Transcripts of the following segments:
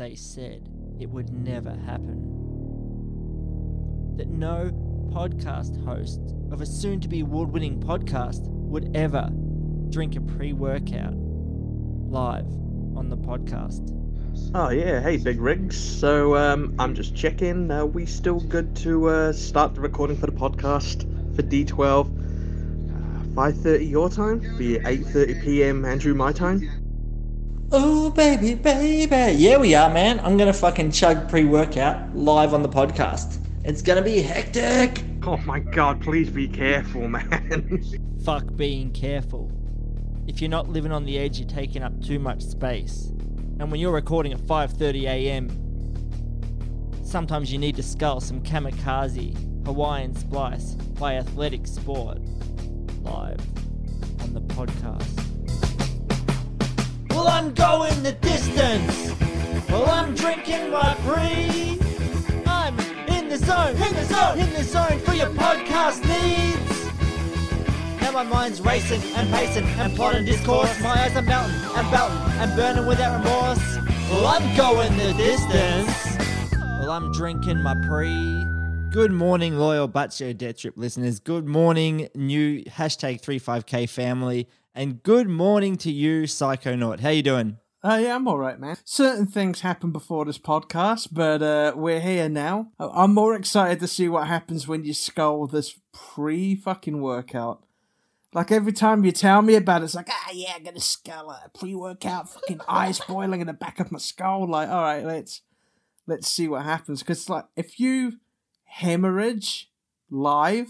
they said it would never happen. That no podcast host of a soon to be award winning podcast would ever drink a pre workout live on the podcast. Oh yeah, hey Big Rigs. So um, I'm just checking. Are we still good to uh, start the recording for the podcast for D12? Uh, 5:30 your time, be 8:30 p.m. Andrew my time. Oh baby, baby, yeah we are, man. I'm gonna fucking chug pre-workout live on the podcast. It's gonna be hectic. Oh my God, please be careful, man. Fuck being careful. If you're not living on the edge, you're taking up too much space. And when you're recording at 5:30 a.m., sometimes you need to scull some kamikaze Hawaiian splice by Athletic Sport live on the podcast. Well, I'm going the distance. Well, I'm drinking my pre. I'm in the zone, in the zone, in the zone for your podcast needs. Now my mind's racing and pacing and plotting discourse. My eyes are melting and belting and burning without remorse. Well, I'm going the distance. Well, I'm drinking my pre. Good morning, loyal Butcher Death Trip listeners. Good morning, new hashtag 35K family. And good morning to you, Psychonaut. How you doing? Uh, yeah, I'm all right, man. Certain things happened before this podcast, but uh, we're here now. I'm more excited to see what happens when you skull this pre fucking workout. Like every time you tell me about it, it's like, ah, yeah, I'm gonna skull a pre workout, fucking eyes boiling in the back of my skull. Like, all right, let's let's see what happens. Because like, if you hemorrhage live,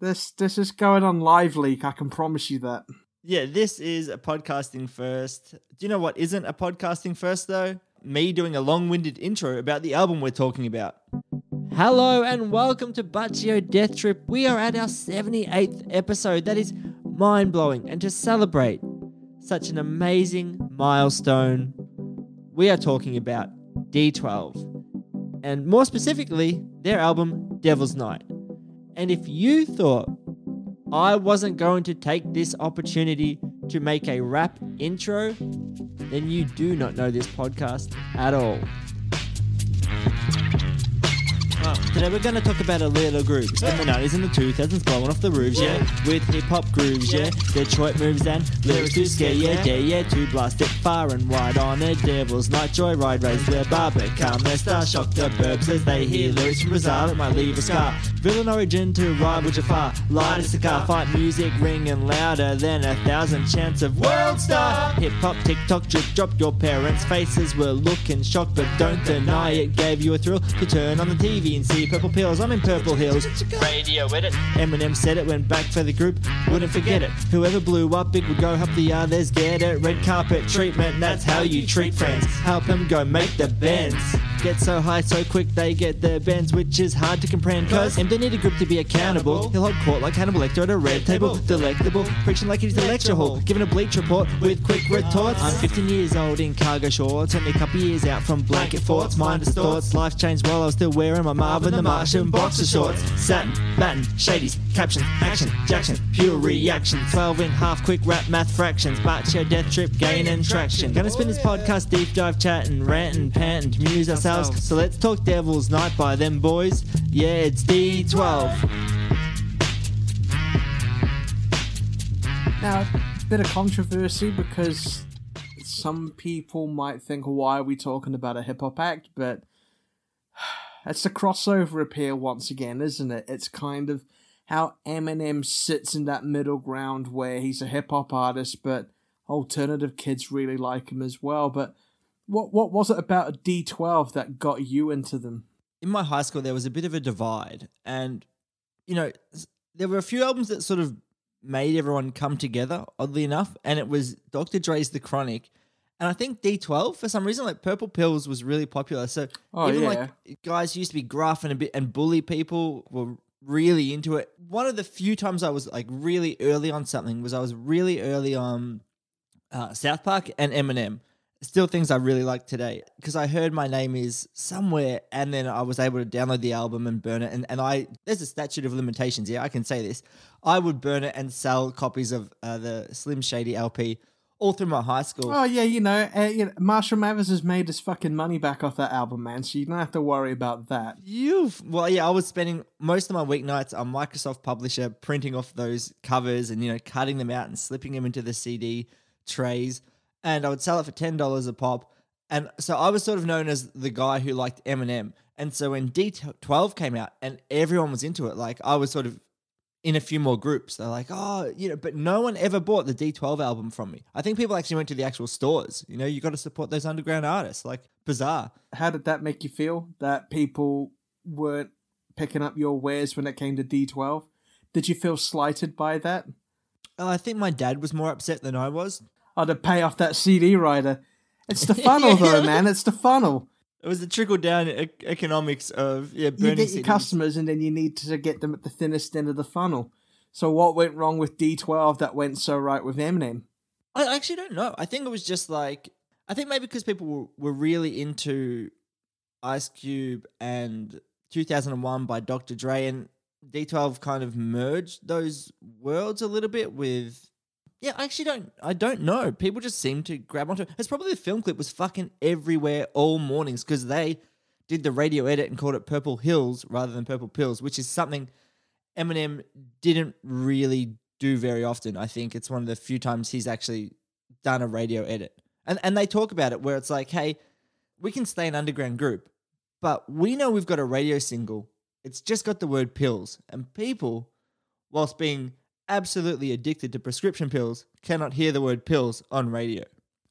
this this is going on live leak. I can promise you that. Yeah, this is a podcasting first. Do you know what isn't a podcasting first, though? Me doing a long winded intro about the album we're talking about. Hello and welcome to Baccio Death Trip. We are at our 78th episode. That is mind blowing. And to celebrate such an amazing milestone, we are talking about D12. And more specifically, their album Devil's Night. And if you thought I wasn't going to take this opportunity to make a rap intro, then you do not know this podcast at all. Today we're going to talk about a little group. Spend the 90s and the 2000s blowing off the roofs, yeah. With hip hop grooves, yeah. Detroit moves and lyrics to scare, yeah, yeah, yeah. To blast it far and wide on a devil's night joyride. Raise their bar, become their star. Shock the burbs as they hear lyrics from Brazil. It might leave a scar. Villain origin to rival Jafar. Light as a cigar, fight music ringing louder than a thousand chants of world star. Hip hop, TikTok, drip drop. Your parents' faces were looking shocked, but don't deny it gave you a thrill to turn on the TV see purple pills. I'm in purple hills. Radio edit. Eminem said it, went back for the group. Wouldn't forget it. Whoever blew up, it would go up the others. Get it. Red carpet treatment. That's how you treat friends. Help them go make the bends. Get so high so quick they get their bends, which is hard to comprehend. Cause they need a group to be accountable. He'll hold court like Hannibal Lecter at a red table. Delectable, friction like he's the lecture hall. Giving a bleach report with quick retorts. I'm 15 years old in cargo shorts. Only a couple years out from blanket forts. Mind distorts. Life changed while I was still wearing my Marvin the Martian boxer shorts. Satin, batten, shadies, caption, action, jackson, pure reaction. 12 in half quick rap math fractions. Your death trip gaining traction. Gonna spin this podcast deep dive chatting, ranting, panting, to amuse So let's talk Devil's Night by them boys. Yeah, it's D12. Now, a bit of controversy because some people might think, why are we talking about a hip hop act? But it's the crossover appeal once again, isn't it? It's kind of how Eminem sits in that middle ground where he's a hip hop artist, but alternative kids really like him as well. But what what was it about a D12 that got you into them? in my high school there was a bit of a divide and you know there were a few albums that sort of made everyone come together oddly enough and it was dr dre's the chronic and i think d12 for some reason like purple pills was really popular so Oh, even yeah. like guys used to be gruff and a bit and bully people were really into it one of the few times i was like really early on something was i was really early on uh, south park and eminem still things I really like today because I heard my name is somewhere and then I was able to download the album and burn it and, and I there's a statute of limitations yeah I can say this I would burn it and sell copies of uh, the Slim Shady LP all through my high school. Oh yeah, you know, uh, you know, Marshall Mathers has made his fucking money back off that album, man. So you don't have to worry about that. You've well, yeah. I was spending most of my weeknights on Microsoft Publisher, printing off those covers and you know cutting them out and slipping them into the CD trays, and I would sell it for ten dollars a pop. And so I was sort of known as the guy who liked Eminem. And so when D12 came out and everyone was into it, like I was sort of in a few more groups. They're like, oh, you know, but no one ever bought the D12 album from me. I think people actually went to the actual stores. You know, you got to support those underground artists, like Bizarre. How did that make you feel that people weren't picking up your wares when it came to D12? Did you feel slighted by that? Uh, I think my dad was more upset than I was. Oh, to pay off that CD writer. It's the funnel, though, man. It's the funnel. It was the trickle down e- economics of yeah. You Burning get your CDs. customers, and then you need to get them at the thinnest end of the funnel. So what went wrong with D12 that went so right with Eminem? I actually don't know. I think it was just like I think maybe because people were, were really into Ice Cube and 2001 by Dr. Dre and D12 kind of merged those worlds a little bit with yeah, I actually don't I don't know. People just seem to grab onto it. It's probably the film clip was fucking everywhere all mornings because they did the radio edit and called it Purple Hills rather than Purple Pills, which is something Eminem didn't really do very often. I think it's one of the few times he's actually done a radio edit. And and they talk about it where it's like, hey, we can stay an underground group, but we know we've got a radio single. It's just got the word pills. And people, whilst being absolutely addicted to prescription pills, cannot hear the word pills on radio.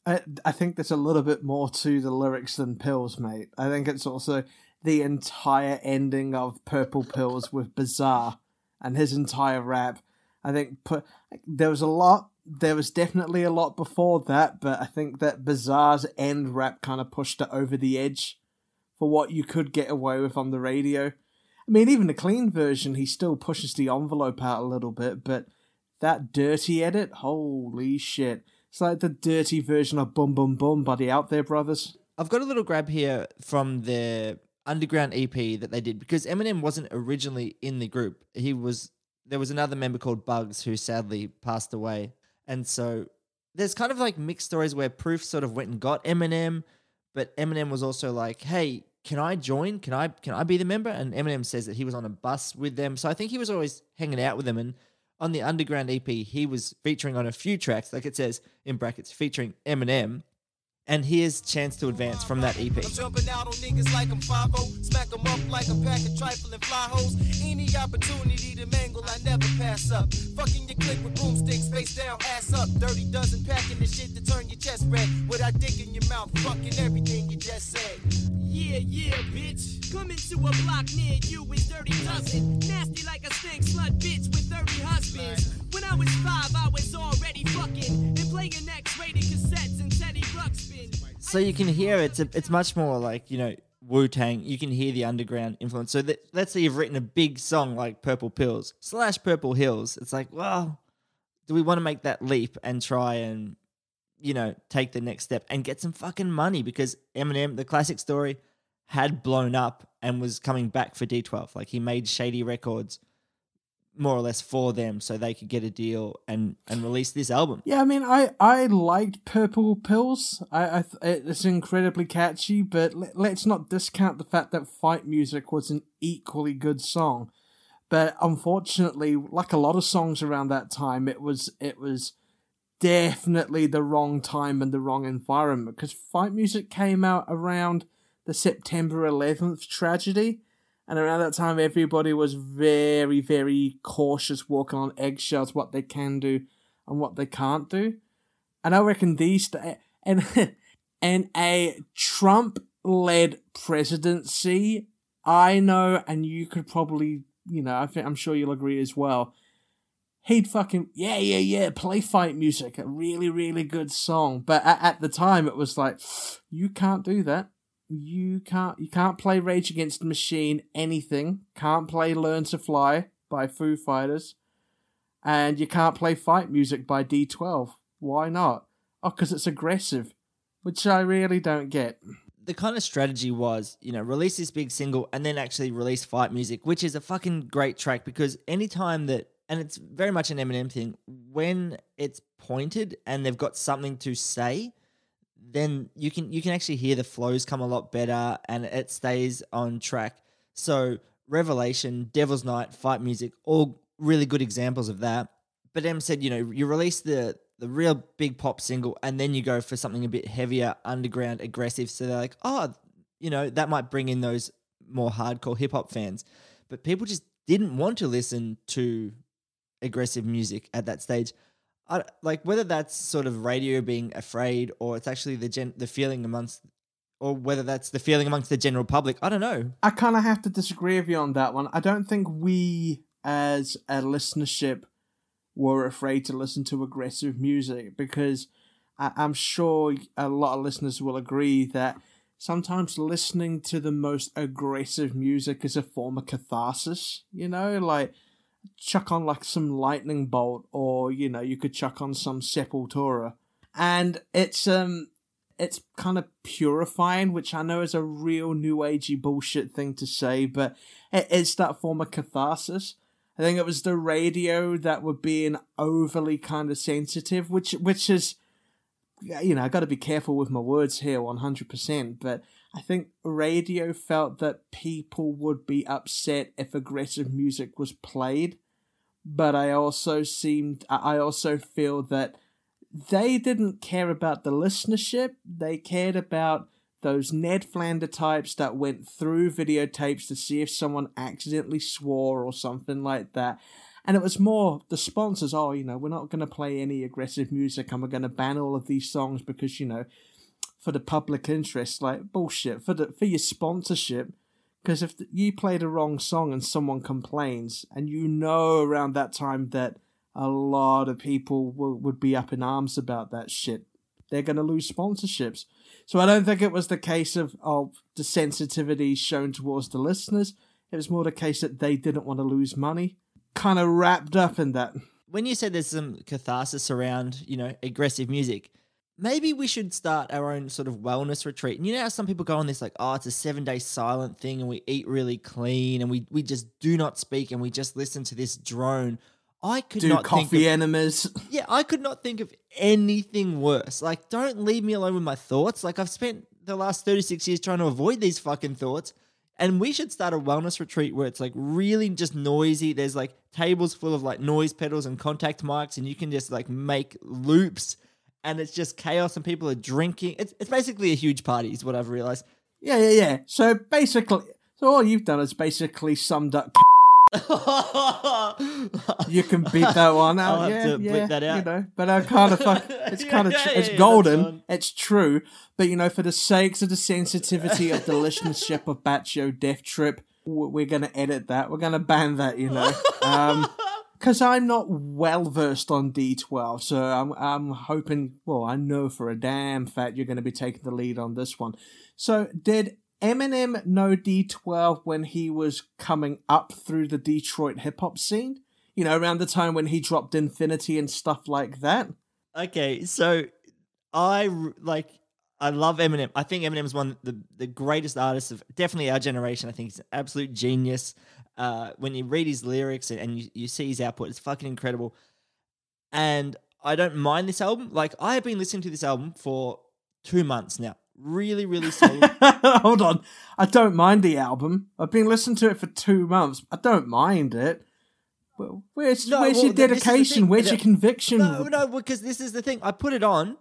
I, I think there's a little bit more to the lyrics than pills, mate. I think it's also the entire ending of Purple Pills with Bizarre and his entire rap. I think pu- there was a lot. There was definitely a lot before that, but I think that Bizarre's end rap kind of pushed it over the edge for what you could get away with on the radio. I mean, even the clean version, he still pushes the envelope out a little bit, but that dirty edit, holy shit. It's like the dirty version of Bum Bum Bum by the Outhere Brothers. I've got a little grab here from the underground EP that they did because Eminem wasn't originally in the group. He was there was another member called Bugs who sadly passed away. And so there's kind of like mixed stories where Proof sort of went and got Eminem, but Eminem was also like, "Hey, can I join? Can I can I be the member?" And Eminem says that he was on a bus with them. So I think he was always hanging out with them and on the underground EP, he was featuring on a few tracks, like it says in brackets, featuring Eminem. And here's Chance to Advance from that EP. I'm jumping out on niggas like I'm 5 Smack 'em up like a pack of trifling fly hoes. Any opportunity to mangle, I never pass up. Fucking your click with face down, ass up. Dirty dozen packing the shit to turn your chest red. Without dick in your mouth, fucking everything you just said. Yeah, yeah, bitch. Coming to a block near you with dirty dozen. Nasty like a stink slut bitch with 30 husbands. When I was five, I was already fucking and playing X-rated cassettes and Teddy Ruxpin. So you can hear it's a, it's much more like you know Wu Tang. You can hear the underground influence. So that, let's say you've written a big song like Purple Pills slash Purple Hills. It's like, well, do we want to make that leap and try and you know take the next step and get some fucking money because Eminem, the classic story, had blown up and was coming back for D12. Like he made Shady Records more or less for them so they could get a deal and and release this album. Yeah, I mean, I I liked Purple Pills. I, I it's incredibly catchy, but let, let's not discount the fact that Fight Music was an equally good song. But unfortunately, like a lot of songs around that time, it was it was definitely the wrong time and the wrong environment because Fight Music came out around the September 11th tragedy. And around that time, everybody was very, very cautious, walking on eggshells, what they can do and what they can't do. And I reckon these and and a Trump-led presidency, I know, and you could probably, you know, I think I'm sure you'll agree as well. He'd fucking yeah, yeah, yeah, play fight music, a really, really good song. But at, at the time, it was like, you can't do that you can't you can't play Rage Against the Machine anything. Can't play Learn to Fly by Foo Fighters, and you can't play Fight Music by D12. Why not? Oh, because it's aggressive, which I really don't get. The kind of strategy was, you know, release this big single and then actually release Fight Music, which is a fucking great track because anytime that and it's very much an Eminem thing. When it's pointed and they've got something to say, then you can you can actually hear the flows come a lot better and it stays on track. So Revelation, Devil's Night, Fight Music, all really good examples of that. But Em said, you know, you release the the real big pop single and then you go for something a bit heavier, underground, aggressive. So they're like, oh, you know, that might bring in those more hardcore hip hop fans. But people just didn't want to listen to aggressive music at that stage. I, like whether that's sort of radio being afraid or it's actually the gen, the feeling amongst or whether that's the feeling amongst the general public. I don't know. I kind of have to disagree with you on that one. I don't think we, as a listenership, were afraid to listen to aggressive music because I- I'm sure a lot of listeners will agree that sometimes listening to the most aggressive music is a form of catharsis. You know, like chuck on like some lightning bolt, or you know, you could chuck on some Sepultura, and it's um it's kind of purifying, which I know is a real new agey bullshit thing to say, but it is that form of catharsis. I think it was the radio that were being overly kind of sensitive, which which is, you know, I got to be careful with my words here, one hundred percent. But I think radio felt that people would be upset if aggressive music was played, but I also seemed, I also feel that they didn't care about the listenership. They cared about those Ned Flander types that went through videotapes to see if someone accidentally swore or something like that. And it was more the sponsors, oh, you know, we're not going to play any aggressive music and we're going to ban all of these songs because, you know, for the public interest. Like, bullshit. For, the, for your sponsorship. Because if you play the wrong song and someone complains, and you know around that time that a lot of people w- would be up in arms about that shit. They're going to lose sponsorships. So I don't think it was the case of of the sensitivity shown towards the listeners. It was more the case that they didn't want to lose money. Kind of wrapped up in that. When you said there's some catharsis around, you know, aggressive music, maybe we should start our own sort of wellness retreat. And you know how some people go on this like, oh, it's a seven day silent thing and we eat really clean and we, we just do not speak and we just listen to this drone. I could Do not coffee think of, enemas. yeah, I could not think of anything worse. Like, don't leave me alone with my thoughts. Like, I've spent the last 36 years trying to avoid these fucking thoughts. And we should start a wellness retreat where it's like really just noisy. There's like tables full of like noise pedals and contact mics, and you can just like make loops and it's just chaos and people are drinking. It's, it's basically a huge party, is what I've realized. Yeah, yeah, yeah. So basically, so all you've done is basically summed up. You can beat that one out. I'll have yeah, to yeah, that out. You know, but I kind of fuck. It's kind of yeah, tr- yeah, it's golden. It's true. But you know, for the sakes of the sensitivity of the listenership of Batcho Death Trip, we're gonna edit that. We're gonna ban that. You know. Um, because I'm not well versed on D12, so I'm I'm hoping. Well, I know for a damn fact you're going to be taking the lead on this one. So, did Eminem know D12 when he was coming up through the Detroit hip hop scene? You know, around the time when he dropped Infinity and stuff like that. Okay, so I like I love Eminem. I think Eminem's one of the the greatest artists of definitely our generation. I think he's an absolute genius. Uh, when you read his lyrics and, and you, you see his output, it's fucking incredible. And I don't mind this album. Like I have been listening to this album for two months now. Really, really solid. Hold on, I don't mind the album. I've been listening to it for two months. I don't mind it. Well, Where's No, where's well, your dedication? Where's your conviction? No, no, because this is the thing. I put it on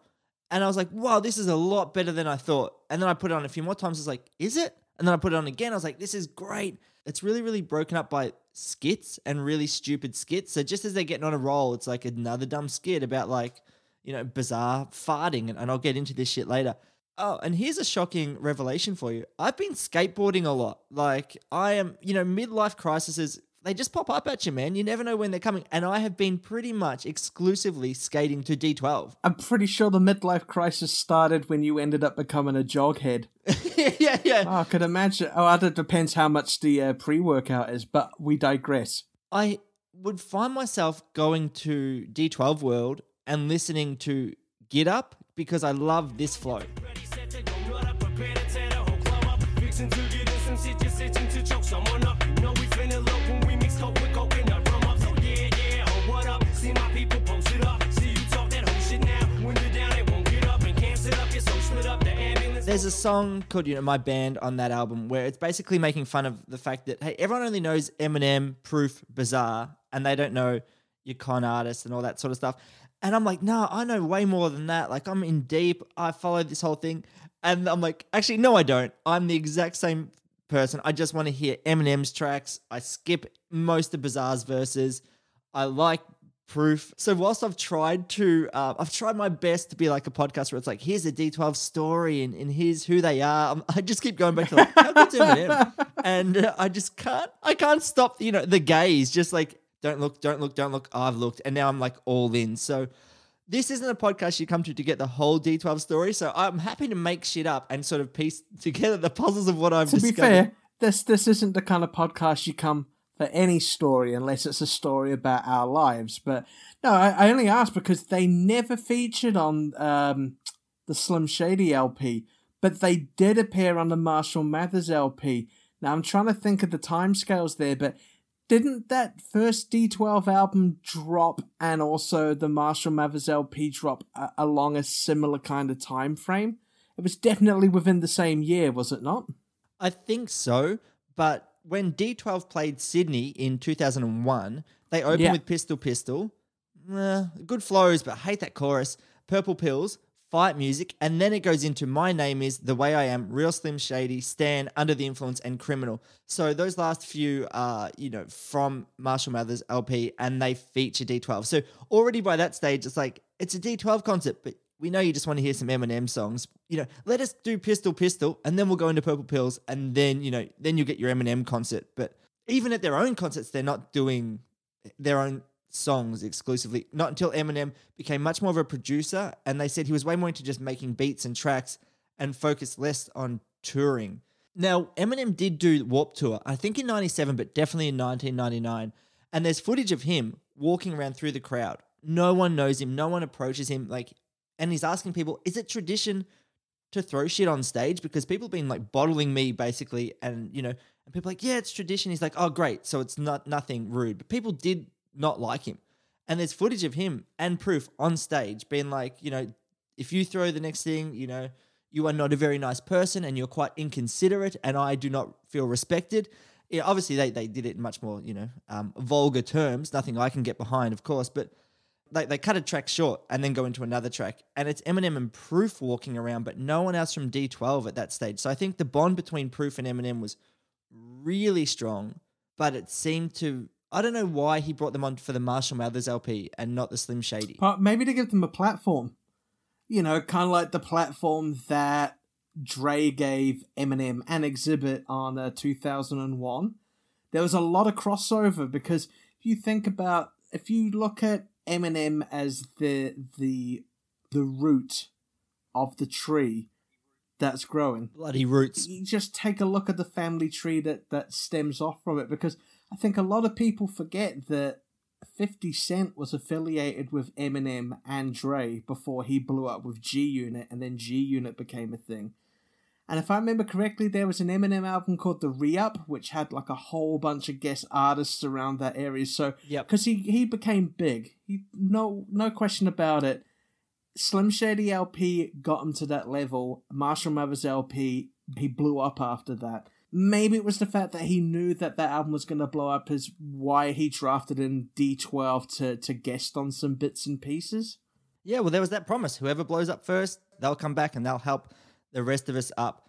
and I was like, wow, this is a lot better than I thought. And then I put it on a few more times. I was like, is it? And then I put it on again. I was like, this is great. It's really, really broken up by skits and really stupid skits. So just as they're getting on a roll, it's like another dumb skit about like, you know, Bizarre farting. And, and I'll get into this shit later. Oh, and here's a shocking revelation for you. I've been skateboarding a lot. Like, I am, you know, midlife crises, they just pop up at you, man. You never know when they're coming. And I have been pretty much exclusively skating to D12. I'm pretty sure the midlife crisis started when you ended up becoming a joghead. yeah, yeah. Oh, I could imagine. Oh, it depends how much the uh, pre-workout is, but we digress. I would find myself going to D12 World and listening to Get Up because I love this flow. Ready, set There's a song called, you know, My Band on that album where it's basically making fun of the fact that, hey, everyone only knows Eminem, Proof, Bizarre, and they don't know your con artists and all that sort of stuff. And I'm like, no, I know way more than that. Like, I'm in deep. I follow this whole thing. And I'm like, actually, no, I don't. I'm the exact same person. I just want to hear Eminem's tracks. I skip most of Bizarre's verses. I like proof. So whilst I've tried to, uh, I've tried my best to be like a podcast where it's like, here's a D12 story and, and here's who they are. I'm, I just keep going back to like, how good's Eminem? and uh, I just can't, I can't stop, you know, the gaze. Just like, don't look, don't look, don't look. Oh, I've looked, and now I'm like all in. So. This isn't a podcast you come to to get the whole D12 story, so I'm happy to make shit up and sort of piece together the puzzles of what I've To be discovered. fair, this this isn't the kind of podcast you come for any story unless it's a story about our lives. But no, I, I only asked because they never featured on um, the Slim Shady LP, but they did appear on the Marshall Mathers LP. Now I'm trying to think of the timescales there, but didn't that first D12 album drop and also the Marshall Mathers LP drop a- along a similar kind of time frame? It was definitely within the same year, was it not? I think so, but when D12 played Sydney in 2001, they opened Yeah. with Pistol Pistol. Good flows, but hate that chorus. Purple Pills, Fight Music, and then it goes into My Name Is, The Way I Am, Real Slim Shady, Stan, Under the Influence, and Criminal. So those last few are, you know, from Marshall Mathers LP, and they feature D12. So already by that stage, it's like, it's a D12 concert, but we know you just want to hear some Eminem songs. You know, let us do Pistol Pistol, and then we'll go into Purple Pills, and then you know, then you'll get your Eminem concert. But even at their own concerts, they're not doing their own songs exclusively. Not until Eminem became much more of a producer, and they said he was way more into just making beats and tracks and focused less on touring. Now, Eminem did do Warped Tour, I think in 97, but definitely in 1999. And there's footage of him walking around through the crowd. No one knows him, no one approaches him. Like, and he's asking people, is it tradition to throw shit on stage? Because people have been like bottling me basically, and you know, and people like, yeah, it's tradition. He's like, oh, great. So it's not nothing rude. But people did not like him. And there's footage of him and proof on stage being like, you know, if you throw the next thing, you know, you are not a very nice person and you're quite inconsiderate and I do not feel respected. Yeah, obviously they, they did it in much more, you know, um, vulgar terms, nothing I can get behind, of course, but they, they cut a track short and then go into another track. And it's Eminem and Proof walking around, but no one else from D12 at that stage. So I think the bond between Proof and Eminem was really strong, but it seemed to. I don't know why he brought them on for the Marshall Mathers LP and not the Slim Shady. But maybe to give them a platform. You know, kind of like the platform that Dre gave Eminem and Xzibit on uh, 2001. There was a lot of crossover because if you think about, if you look at Eminem as the the the root of the tree that's growing, Bloody roots. you just take a look at the family tree that that stems off from it because I think a lot of people forget that 50 Cent was affiliated with Eminem and Dre before he blew up with G Unit and then G Unit became a thing. And if I remember correctly, there was an Eminem album called The Re Up, which had like a whole bunch of guest artists around that area. So, Yep. because he, he became big, he no no question about it. Slim Shady LP got him to that level. Marshall Mathers LP, he blew up after that. Maybe it was the fact that he knew that that album was going to blow up, is why he drafted in D12 to, to guest on some bits and pieces. Yeah, well, there was that promise. Whoever blows up first, they'll come back and they'll help the rest of us up.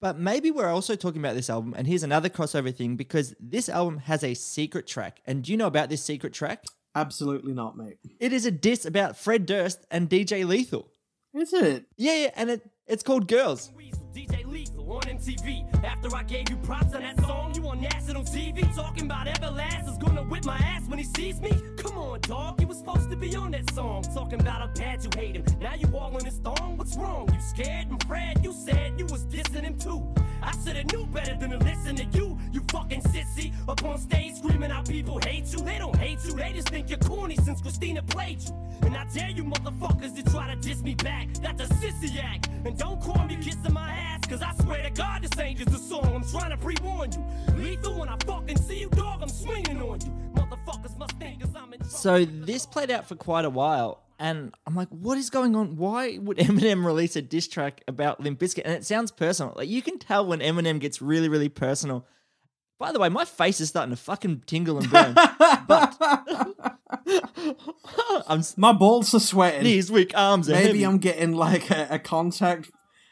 But maybe we're also talking about this album, and here's another crossover thing because this album has a secret track. And do you know about this secret track? Absolutely not, mate. It is a diss about Fred Durst and DJ Lethal. Is it? Yeah, yeah, and it, it's called Girls. DJ Lethal on MTV. After I gave you props on that song, you on national TV talking about Everlast is gonna whip my ass when he sees me. Come on, dog, you was supposed to be on that song. Talking about a pad you hate him. Now you all in his thong. What's wrong? You scared? And Fred, you said you was dissing him too. I shoulda knew better than to listen to you, you fucking sissy. Up on stage screaming how people hate you. They don't hate you, they just think you're corny since Christina played you. And I dare you motherfuckers to try to diss me back. That's a sissy act. And don't call me kissing my ass, cause I swear to God this ain't just a song. I'm trying to pre-warn you. Lethal when I fucking see you, dog, I'm swinging on you. Motherfuckers must think cause I'm in. So this played out for quite a while, and I'm like, what is going on? Why would Eminem release a diss track about Limp Bizkit? And it sounds personal. Like you can tell when Eminem gets really, really personal. By the way, my face is starting to fucking tingle and burn. but I'm My balls are sweating. these weak arms are Maybe heavy. I'm getting like a, a contact,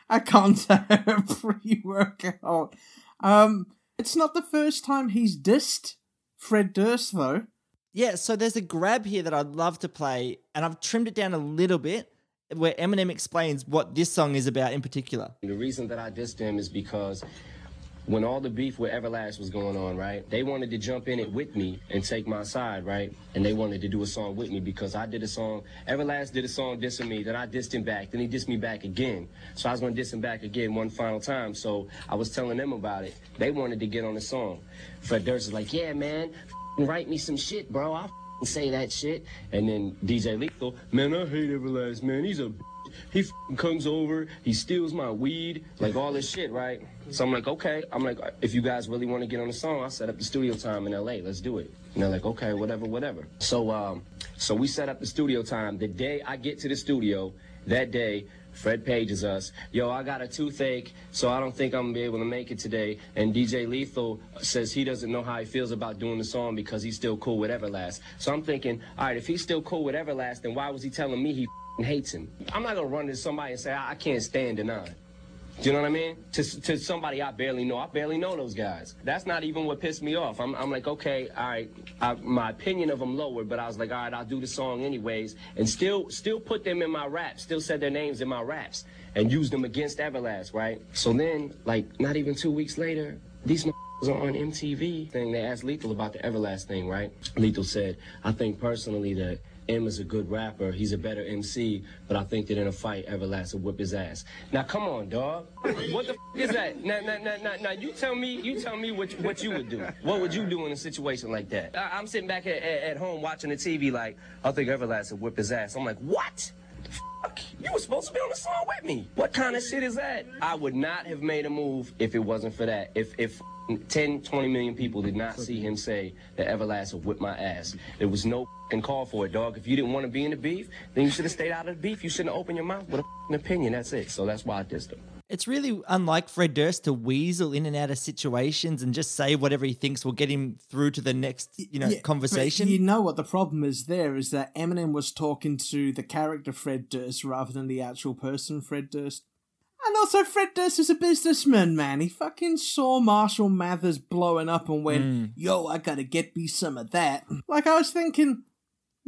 a contact pre-workout. Um, it's not the first time he's dissed Fred Durst though. Yeah, so there's a grab here that I'd love to play, and I've trimmed it down a little bit, where Eminem explains what this song is about in particular. The reason that I dissed him is because when all the beef with Everlast was going on, right, they wanted to jump in it with me and take my side, right? And they wanted to do a song with me because I did a song, Everlast did a song dissing me, then I dissed him back, then he dissed me back again. So I was gonna diss him back again one final time. So I was telling them about it. They wanted to get on the song. Fred Durst is like, yeah, man, write me some shit, bro. I'll say that shit. And then DJ Lethal, man, I hate Everlast, man. He's a he comes over, he steals my weed, like all this shit, right? So I'm like, okay. I'm like, if you guys really want to get on the song, I'll set up the studio time in LA. Let's do it. And they're like, okay, whatever, whatever. So, um, so we set up the studio time. The day I get to the studio, that day, Fred pages us, yo, I got a toothache, so I don't think I'm gonna be able to make it today. And DJ Lethal says he doesn't know how he feels about doing the song because he's still cool with Everlast. So I'm thinking, all right, if he's still cool with Everlast, then why was he telling me he hates him? I'm not gonna run to somebody and say I I can't stand Denon. You know what I mean? To, to somebody I barely know. I barely know those guys. That's not even what pissed me off. I'm, I'm like, okay, all right. I, my opinion of them lowered, but I was like, all right, I'll do the song anyways, and still still put them in my raps. Still said their names in my raps and used them against Everlast, right? So then, like, not even two weeks later, these was on MTV thing. They asked Lethal about the Everlast thing, right? Lethal said, I think personally that M is a good rapper. He's a better MC, but I think that in a fight, Everlast will whip his ass. Now, come on, dog. What the f- is that? Now, now, now, now, now, you tell me, you tell me what, what you would do. What would you do in a situation like that? I, I'm sitting back at, at, at home watching the TV like, I think Everlast will whip his ass. I'm like, what? You were supposed to be on the song with me. What kind of shit is that? I would not have made a move if it wasn't for that. If if 10, 20 million people did not see him say that Everlast would whip my ass. There was no fing call for it, dog. If you didn't want to be in the beef, then you should have stayed out of the beef. You shouldn't have opened your mouth with a fing opinion. That's it. So that's why I dissed him. It's really unlike Fred Durst to weasel in and out of situations and just say whatever he thinks will get him through to the next, you know, Yeah, conversation. You know what the problem is there is that Eminem was talking to the character Fred Durst rather than the actual person Fred Durst. And also, Fred Durst is a businessman, man. He fucking saw Marshall Mathers blowing up and went, mm. yo, I gotta get me some of that. Like, I was thinking,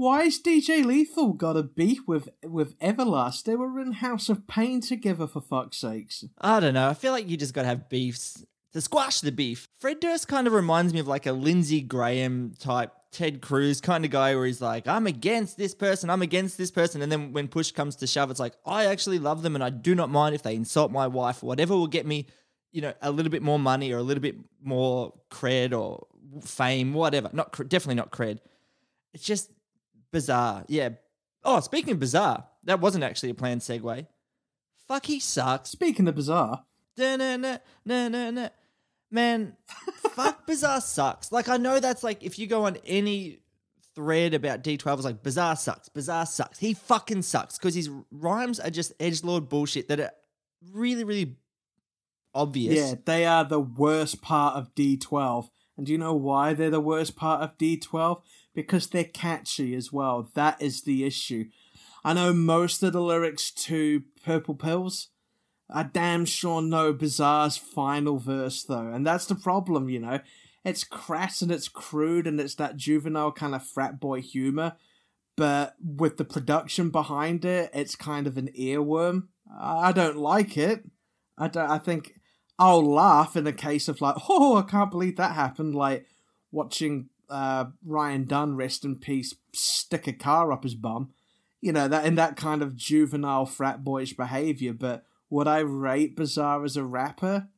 why is DJ Lethal got a beef with, with Everlast? They were in House of Pain together, for fuck's sakes. I don't know. I feel like you just got to have beefs to squash the beef. Fred Durst kind of reminds me of like a Lindsey Graham type Ted Cruz kind of guy where he's like, I'm against this person, I'm against this person. And then when push comes to shove, it's like, I actually love them and I do not mind if they insult my wife or whatever will get me, you know, a little bit more money or a little bit more cred or fame, whatever. Not definitely not cred. It's just bizarre. Yeah. Oh, speaking of bizarre, that wasn't actually a planned segue. Fuck, he sucks. Speaking of bizarre, Da-na-na, na-na-na. Man, fuck Bizarre sucks. Like I know that's like if you go on any thread about D12, it's like Bizarre sucks, Bizarre sucks. He fucking sucks because his rhymes are just edge lord bullshit that are really, really obvious. Yeah, they are the worst part of D12. And do you know why they're the worst part of D12? Because they're catchy as well. That is the issue. I know most of the lyrics to Purple Pills. I damn sure know Bizarre's final verse though, and that's the problem, you know. It's crass and it's crude and it's that juvenile kind of frat boy humor, but with the production behind it, it's kind of an earworm. I don't like it. I don't. I think I'll laugh in the case of like, oh, I can't believe that happened. Like watching uh, Ryan Dunn, rest in peace, stick a car up his bum. You know that in that kind of juvenile frat boyish behavior. But would I rate Bizarre as a rapper?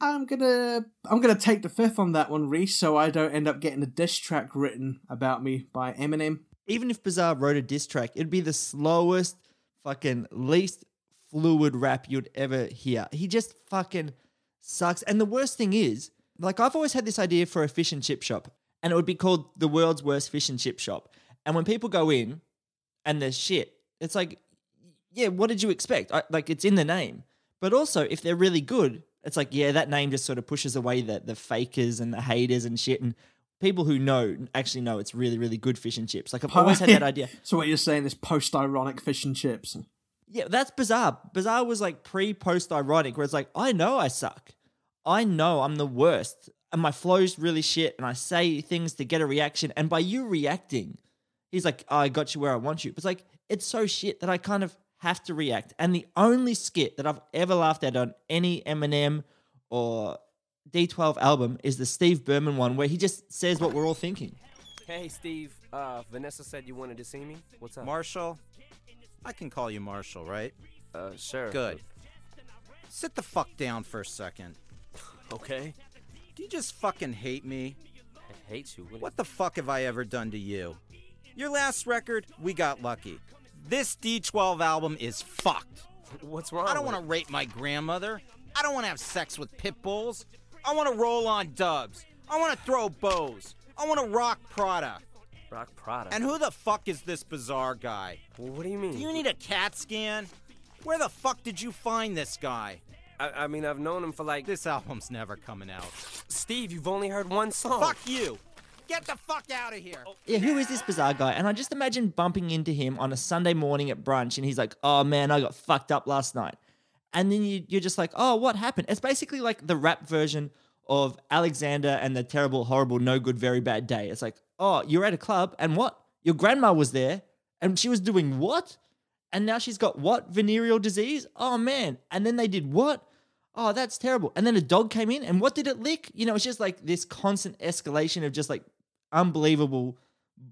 I'm gonna I'm gonna take the fifth on that one, Reese, so I don't end up getting a diss track written about me by Eminem. Even if Bizarre wrote a diss track, it'd be the slowest, fucking least fluid rap you'd ever hear. He just fucking sucks. And the worst thing is, like I've always had this idea for a fish and chip shop, and it would be called the world's worst fish and chip shop. And when people go in and there's shit, it's like, yeah, what did you expect? I, like it's in the name. But also, if they're really good, it's like, yeah, that name just sort of pushes away the the fakers and the haters and shit. And people who know actually know it's really, really good fish and chips. Like I've always had that idea. So what you're saying is post-ironic fish and chips. Yeah, that's bizarre. Bizarre was like pre post ironic, where it's like, I know I suck. I know I'm the worst. And my flow's really shit. And I say things to get a reaction. And by you reacting, he's like, oh, I got you where I want you. But it's like, it's so shit that I kind of have to react. And the only skit that I've ever laughed at on any Eminem or D12 album is the Steve Berman one, where he just says what we're all thinking. Hey, Steve. Uh, Vanessa said you wanted to see me. What's up? Marshall, I can call you Marshall, right? uh, sure. Good. Sit the fuck down for a second. Okay. Do you just fucking hate me? I hate you. What the fuck have I ever done to you? Your last record, we got lucky. This D12 album is fucked. What's wrong? I don't want to rape my grandmother. I don't want to have sex with pit bulls. I want to roll on dubs. I want to throw bows. I want to rock Prada. rock Prada? And who the fuck is this bizarre guy? What do you mean? Do you need a CAT scan? Where the fuck did you find this guy? I, I mean, I've known him for like. This album's never coming out. Steve, you've only heard one song. Fuck you! Get the fuck out of here! Yeah, who is this bizarre guy? And I just imagine bumping into him on a Sunday morning at brunch and he's like, oh man, I got fucked up last night. And then you, you're just like, oh, what happened? It's basically like the rap version of Alexander and the terrible, horrible, no good, very bad day. It's like, oh, you're at a club and what? Your grandma was there and she was doing what? And now she's got what? Venereal disease? Oh man. And then they did what? Oh, that's terrible. And then a dog came in and what did it lick? You know, it's just like this constant escalation of just like unbelievable,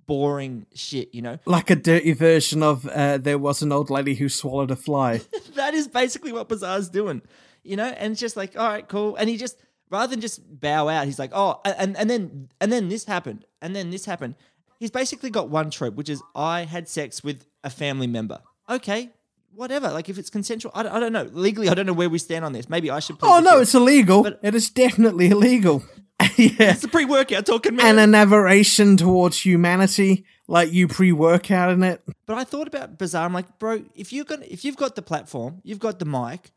boring shit, you know? Like a dirty version of uh, there was an old lady who swallowed a fly. that is basically what Bizarre's doing, you know. And it's just like, all right, cool. And he just rather than just bow out, he's like, oh, and and then and then this happened, and then this happened. He's basically got one trope, which is I had sex with a family member. Okay, whatever. Like if it's consensual, I don't, I don't know. Legally, I don't know where we stand on this. Maybe I should. oh no, it's illegal. But- it is definitely illegal. yeah. it's a pre-workout talking, man. And an aberration towards humanity, like you pre-workout in it. But I thought about Bizarre. I'm like, bro, if you're gonna, if you've got the platform, you've got the mic,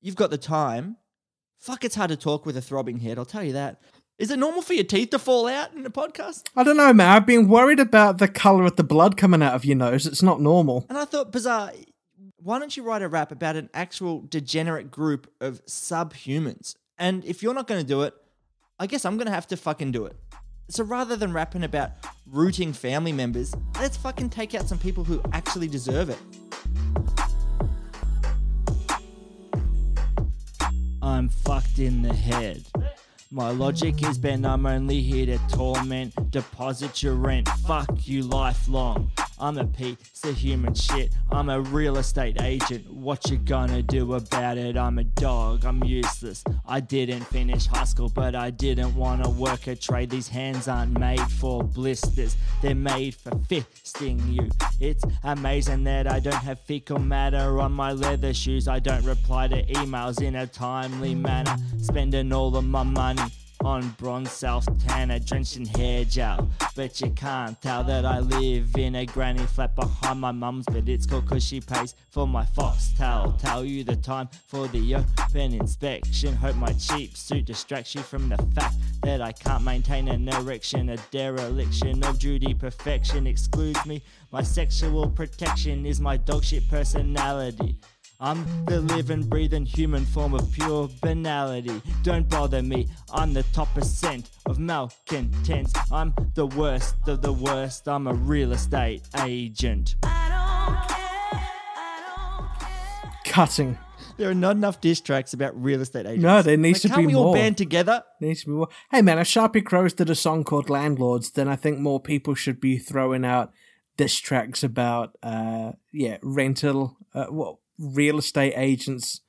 you've got the time. Fuck, it's hard to talk with a throbbing head. I'll tell you that. Is it normal for your teeth to fall out in a podcast? I don't know, man. I've been worried about the color of the blood coming out of your nose. It's not normal. And I thought, Bizarre, why don't you write a rap about an actual degenerate group of subhumans? And if you're not going to do it, I guess I'm going to have to fucking do it. So rather than rapping about rooting family members, let's fucking take out some people who actually deserve it. I'm fucked in the head. My logic is bent, I'm only here to torment. Deposit your rent, fuck you lifelong. I'm a piece of human shit, I'm a real estate agent. What you gonna do about it? I'm a dog, I'm useless. I didn't finish high school, but I didn't wanna work a trade. These hands aren't made for blisters, they're made for fisting you. It's amazing that I don't have fecal matter on my leather shoes. I don't reply to emails in a timely manner, spending all of my money on bronze self tanner, drenched in hair gel. But you can't tell that I live in a granny flat behind my mum's, but it's cool cause she pays for my foxtail. Tell you the time for the open inspection. Hope my cheap suit distracts you from the fact that I can't maintain an erection. A dereliction of duty perfection excludes me. My sexual protection is my dogshit personality. I'm the living, breathing human form of pure banality. Don't bother me, I'm the top percent of malcontents. I'm the worst of the worst, I'm a real estate agent. Cutting. There are not enough diss tracks about real estate agents. No, there needs Like, to can't be we all more. band together? Needs to be more. Hey man, if Sharpie Crows did a song called Landlords, then I think more people should be throwing out diss tracks about uh yeah, rental uh what real estate agents.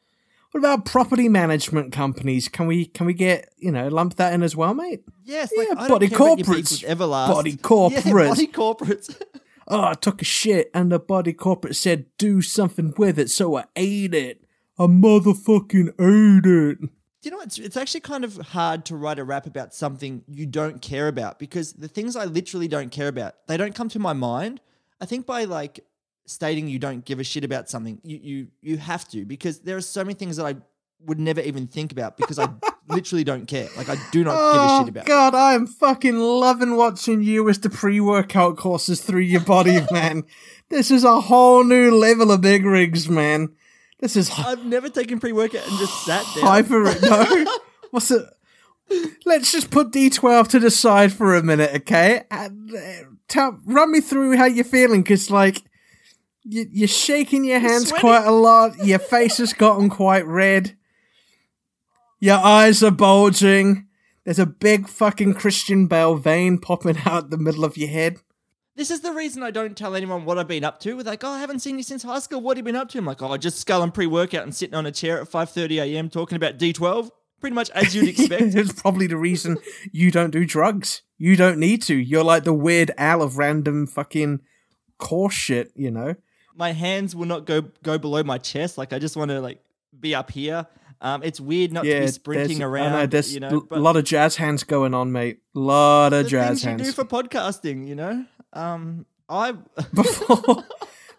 What about property management companies? Can we can we get, you know, lump that in as well, mate? Yes, Yeah, like, body don't care about your corporates. Everlast. Body Yeah, corporates. body corporates. Oh, I took a shit and the body corporate said do something with it, so I ate it. I motherfucking ate it. Do you know it's it's actually kind of hard to write a rap about something you don't care about because the things I literally don't care about, they don't come to my mind. I think by like stating you don't give a shit about something, you you you have to because there are so many things that I would never even think about because I literally don't care. Like I do not give a Oh shit about. God, I am fucking loving watching you as the pre-workout courses through your body, man. This is a whole new level of big rigs, man. This is hy- I've never taken pre-workout and just sat down. hyper. No, what's it? Let's just put D12 to the side for a minute, okay? And, uh, tell, run me through how you're feeling, because like you're shaking your hands quite a lot. Your face has gotten quite red. Your eyes are bulging. There's a big fucking Christian Bale vein popping out the middle of your head. This is the reason I don't tell anyone what I've been up to. We're like, oh, I haven't seen you since high school. What have you been up to? I'm like, oh, just sculling pre-workout and sitting on a chair at 5:30 a.m. talking about D12. Pretty much as you'd expect. it's probably the reason you don't do drugs. You don't need to. You're like the weird Al of random fucking course shit, you know? My hands will not go go below my chest. Like I just want to like be up here. Um, it's weird not to be sprinting around. know, there's you a know, but lot of jazz hands going on, mate. lot of jazz things you hands. do for podcasting. You know, um, I before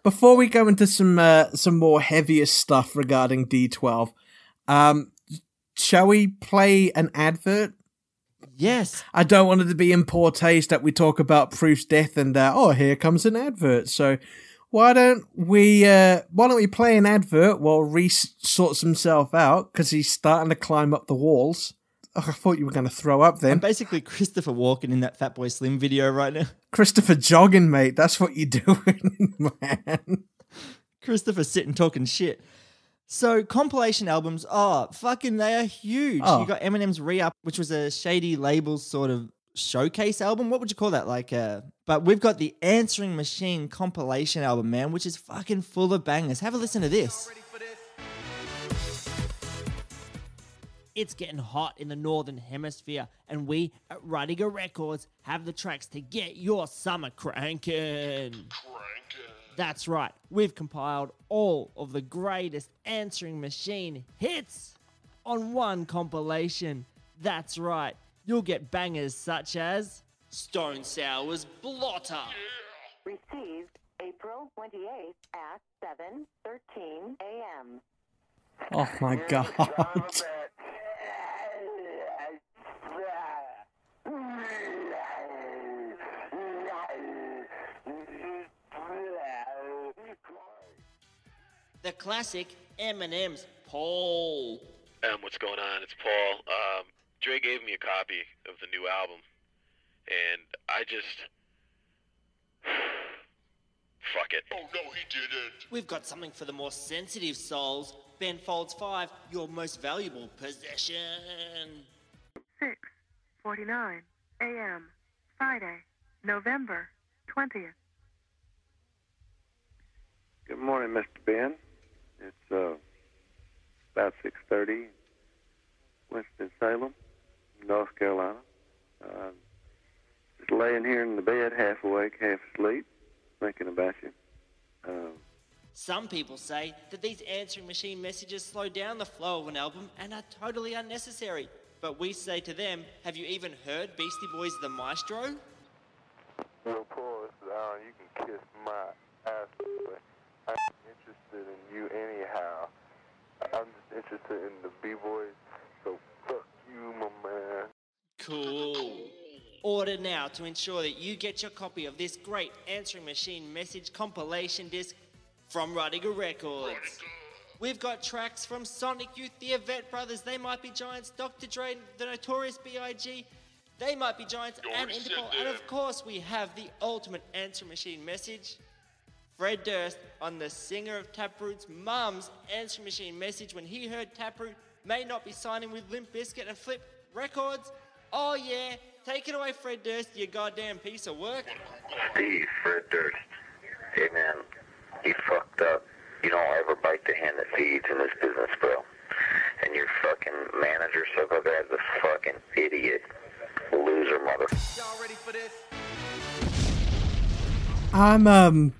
before we go into some uh, some more heavier stuff regarding D12, um, shall we play an advert? yes, I don't want it to be in poor taste that we talk about Proof's death and uh, oh, here comes an advert. So why don't we uh, why don't we play an advert while Reese sorts himself out because he's starting to climb up the walls. Oh, I thought you were going to throw up I'm then. basically Christopher Walken in that Fatboy Slim video right now. Christopher jogging, mate. That's what you're doing, man. Christopher sitting talking shit. So compilation albums, oh fucking, they are huge. Oh. You got Eminem's re-up, which was a shady label sort of showcase album. What would you call that? Like, uh, but we've got the Answering Machine compilation album, man, which is fucking full of bangers. Have a listen to this. It's getting hot in the northern hemisphere, and we at Rudiger Records have the tracks to get your summer cranking. That's right, we've compiled all of the greatest answering machine hits on one compilation. That's right, you'll get bangers such as Stone Sour's Blotter, Received April 28th at 7:13 a.m. Oh my god. the classic Eminem's Paul. Um, what's going on? It's Paul. Um, Dre gave me a copy of the new album, and I just fuck it. Oh no, he didn't. We've got something for the more sensitive souls. Ben Folds 5, your most valuable possession. 6:49 a.m. Friday, November 20th. Good morning, Mr. Ben. It's uh, about 6.30, Winston-Salem, North Carolina. Uh, just laying here in the bed, half awake, half asleep, thinking about you. Um, Some people say that these answering machine messages slow down the flow of an album and are totally unnecessary. But we say to them, have you even heard Beastie Boys' The Maestro? Well, Paul, this is Aaron. You can kiss my ass, but I'm interested in you anyhow. I'm just interested in the B-boys, so fuck you, my man. Cool. Order now to ensure that you get your copy of this great answering machine message compilation disc from Rudiger Records. We've got tracks from Sonic Youth, the Avett Brothers, They Might Be Giants, Dr. Dre, the Notorious B.I.G., They Might Be Giants, and Interpol. And of course, we have the ultimate answering machine message. Fred Durst on the singer of Taproot's mum's answering machine message when he heard Taproot may not be signing with Limp Bizkit and Flip Records. Oh yeah, take it away, Fred Durst, you goddamn piece of work. Steve, Fred Durst. Hey, man, you fucked up. You don't ever bite the hand that feeds in this business, bro. And your fucking manager, so go that's a fucking idiot. Loser mother. Y'all ready for this? I'm um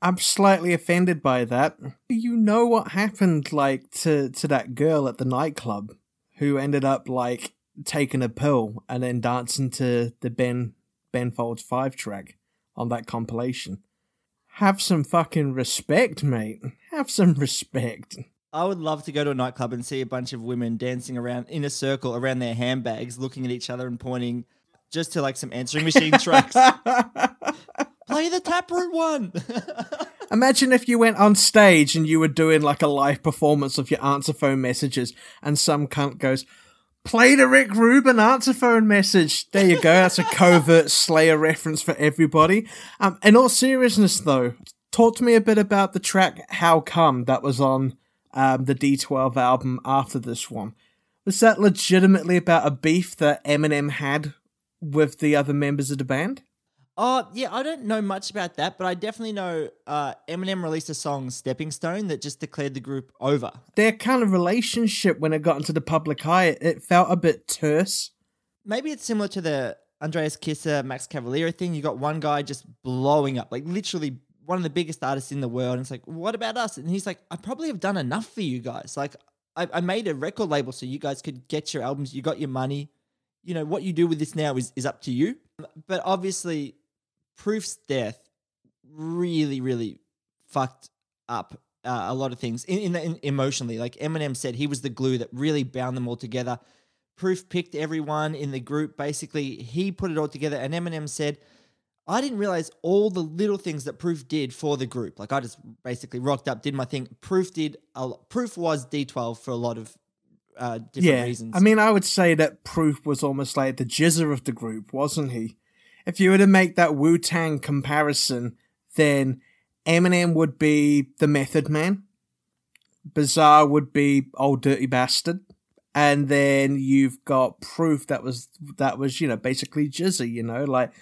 I'm slightly offended by that. You know what happened like to to that girl at the nightclub who ended up like taking a pill and then dancing to the Ben Ben Folds Five track on that compilation. Have some fucking respect, mate. Have some respect. I would love to go to a nightclub and see a bunch of women dancing around in a circle around their handbags, looking at each other and pointing just to like some answering machine tracks. Play the Taproot one. Imagine if you went on stage and you were doing like a live performance of your answer phone messages and some cunt goes, Play the Rick Rubin answer phone message. There you go. That's a covert Slayer reference for everybody. Um, in all seriousness though, talk to me a bit about the track How Come that was on um, the D12 album after this one. Was that legitimately about a beef that Eminem had with the other members of the band? Oh, yeah, I don't know much about that, but I definitely know uh, Eminem released a song, Stepping Stone, that just declared the group over. Their kind of relationship when it got into the public eye, it felt a bit terse. Maybe it's similar to the Andreas Kisser, Max Cavalera thing. You got one guy just blowing up, like literally one of the biggest artists in the world. And it's like, what about us? And he's like, I probably have done enough for you guys. Like, I, I made a record label so you guys could get your albums. You got your money. You know, what you do with this now is, is up to you. But obviously, Proof's death really, really fucked up uh, a lot of things in, in, in emotionally. Like Eminem said, he was the glue that really bound them all together. Proof picked everyone in the group. Basically, he put it all together. And Eminem said, I didn't realize all the little things that Proof did for the group. Like I just basically rocked up, did my thing. Proof did a lot. Proof was D12 for a lot of uh, different yeah. reasons. I mean, I would say that Proof was almost like the GZA of the group, wasn't he? If you were to make that Wu Tang comparison, then Eminem would be the Method Man, Bizarre would be Ol' Dirty Bastard, and then you've got Proof that was that was you know basically GZA, you know, like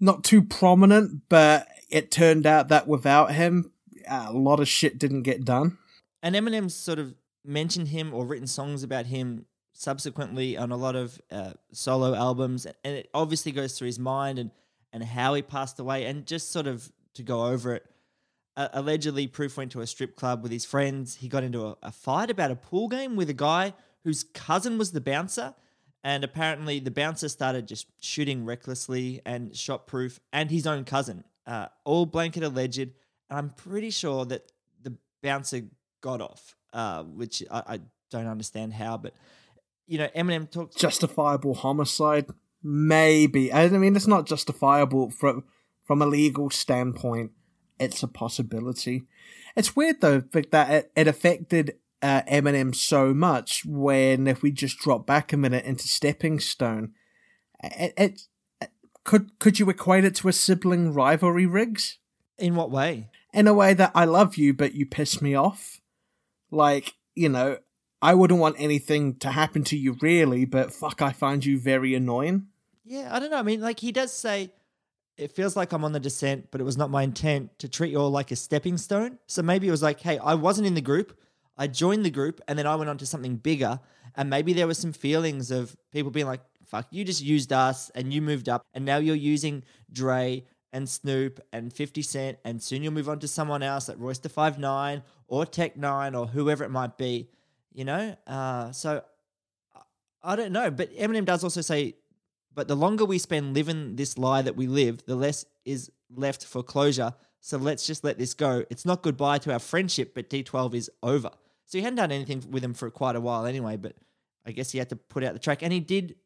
not too prominent, but it turned out that without him, a lot of shit didn't get done. And Eminem's sort of mentioned him or written songs about him subsequently on a lot of uh, solo albums, and it obviously goes through his mind and and how he passed away, and just sort of to go over it. Uh, allegedly, Proof went to a strip club with his friends. He got into a, a fight about a pool game with a guy whose cousin was the bouncer, and apparently the bouncer started just shooting recklessly and shot Proof and his own cousin. Uh, all blanket alleged, and I'm pretty sure that the bouncer got off, uh, which I, I don't understand how, but you know, Eminem talked Justifiable homicide, maybe. I mean, it's not justifiable from from a legal standpoint. It's a possibility. It's weird though that it, it affected uh, Eminem so much. When if we just drop back a minute into Stepping Stone, it, it could could you equate it to a sibling rivalry, Riggs? In what way? In a way that I love you, but you piss me off. Like you know, I wouldn't want anything to happen to you really, but fuck, I find you very annoying. Yeah, I don't know. I mean, like he does say, it feels like I'm on the descent, but it was not my intent to treat you all like a stepping stone. So maybe it was like, hey, I wasn't in the group. I joined the group and then I went on to something bigger. And maybe there were some feelings of people being like, fuck, you just used us and you moved up. And now you're using Dre and Snoop and 50 Cent. And soon you'll move on to someone else like Royce da 5'9 or Tech N9ne or whoever it might be, you know? Uh, so I don't know. But Eminem does also say, but the longer we spend living this lie that we live, the less is left for closure. So let's just let this go. It's not goodbye to our friendship, but D12 is over. So he hadn't done anything with him for quite a while anyway, but I guess he had to put out the track. And he did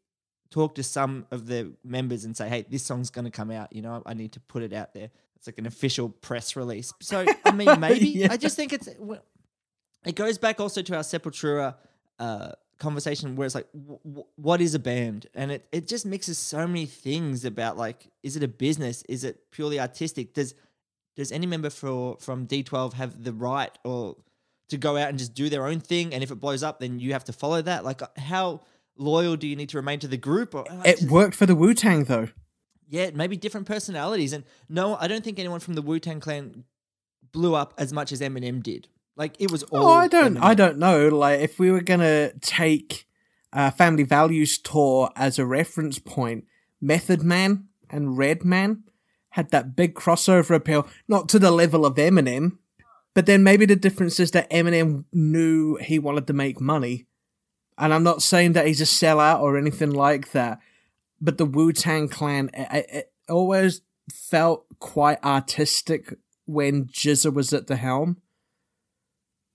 talk to some of the members and say, hey, this song's going to come out. You know, I need to put it out there. It's like an official press release. So, I mean, maybe. Yeah. I just think it's. It goes back also to our Sepultura uh, conversation where it's like, w- w- what is a band? And it, it just mixes so many things about like, is it a business? Is it purely artistic? Does does any member for from D12 have the right or to go out and just do their own thing? And if it blows up, then you have to follow that. Like, how loyal do you need to remain to the group? Or I It just- worked for the Wu Tang though. yeah, maybe different personalities. And no, I don't think anyone from the Wu Tang Clan blew up as much as Eminem did. Like it was all. Oh, I don't. I don't know. Like, if we were gonna take uh, Family Values tour as a reference point, Method Man and Redman had that big crossover appeal, not to the level of Eminem, but then maybe the difference is that Eminem knew he wanted to make money. And I'm not saying that he's a sellout or anything like that, but the Wu Tang Clan it, it always felt quite artistic when GZA was at the helm.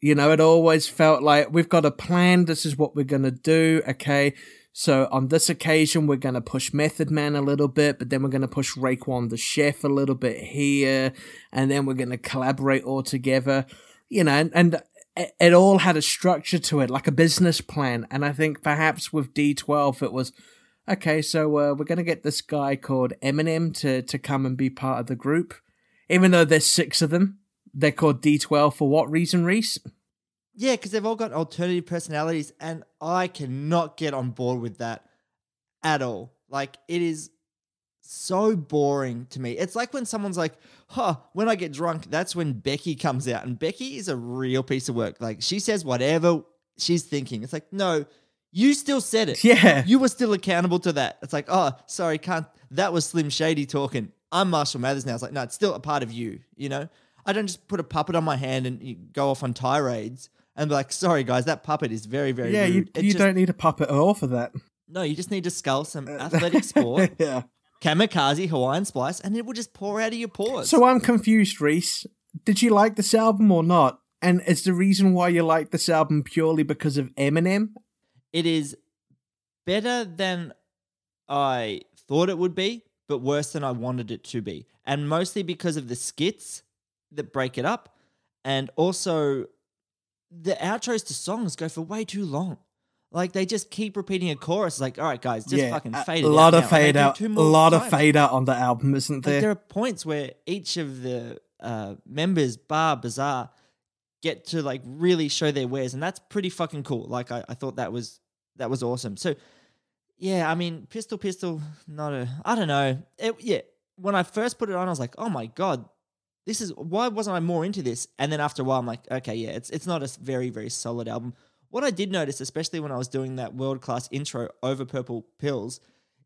You know, it always felt like we've got a plan. This is what we're going to do. Okay. So on this occasion, we're going to push Method Man a little bit, but then we're going to push Raekwon the Chef a little bit here. And then we're going to collaborate all together. You know, and, and it, all had a structure to it, like a business plan. And I think perhaps with D12, it was, okay, so uh, we're going to get this guy called Eminem to, to come and be part of the group. Even though there's six of them, they're called D12 for what reason, Reese? Yeah, because they've all got alternative personalities, and I cannot get on board with that at all. Like, it is so boring to me. It's like when someone's like, huh, when I get drunk, that's when Becky comes out. And Becky is a real piece of work. Like, she says whatever she's thinking. It's like, no, you still said it. Yeah. You were still accountable to that. It's like, oh, sorry, can't. That was Slim Shady talking. I'm Marshall Mathers now. It's like, no, it's still a part of you, you know? I don't just put a puppet on my hand and go off on tirades and be like, sorry, guys, that puppet is very, very yeah, rude. you, you just- don't need a puppet at all for that. No, you just need to scull some uh, athletic sport, yeah. kamikaze, Hawaiian splice, and it will just pour out of your pores. So I'm confused, Reese. Did you like this album or not? And is the reason why you like this album purely because of Eminem? it is better than I thought it would be, but worse than I wanted it to be. And mostly because of the skits that break it up. And also, the outros to songs go for way too long. Like, they just keep repeating a chorus. Like, all right, guys, just fucking a fade it lot out of fade out, a lot of fade out on the album, isn't Like, there? there are points where each of the uh, members, Bar, Bizarre, get to like really show their wares, and that's pretty fucking cool. Like I, I thought that was that was awesome. So yeah, I mean, Pistol Pistol, not a, I don't know. It, yeah, when I first put it on, I was like, oh my god, this is why wasn't I more into this? And then after a while, I'm like, okay, yeah, it's it's not a very very solid album. What I did notice, especially when I was doing that world class intro over Purple Pills,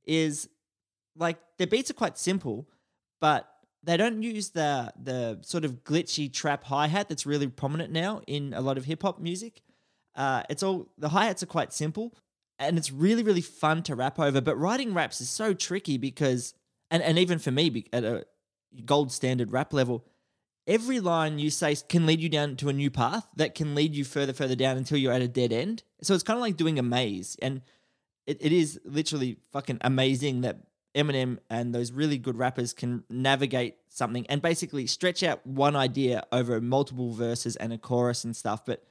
is like the beats are quite simple, but they don't use the the sort of glitchy trap hi hat that's really prominent now in a lot of hip hop music. Uh, it's all the hi hats are quite simple, and it's really really fun to rap over. But writing raps is so tricky because, and and even for me at a gold standard rap level, every line you say can lead you down to a new path that can lead you further further down until you're at a dead end. So it's kind of like doing a maze, and it, it is literally fucking amazing that Eminem and those really good rappers can navigate something and basically stretch out one idea over multiple verses and a chorus and stuff. But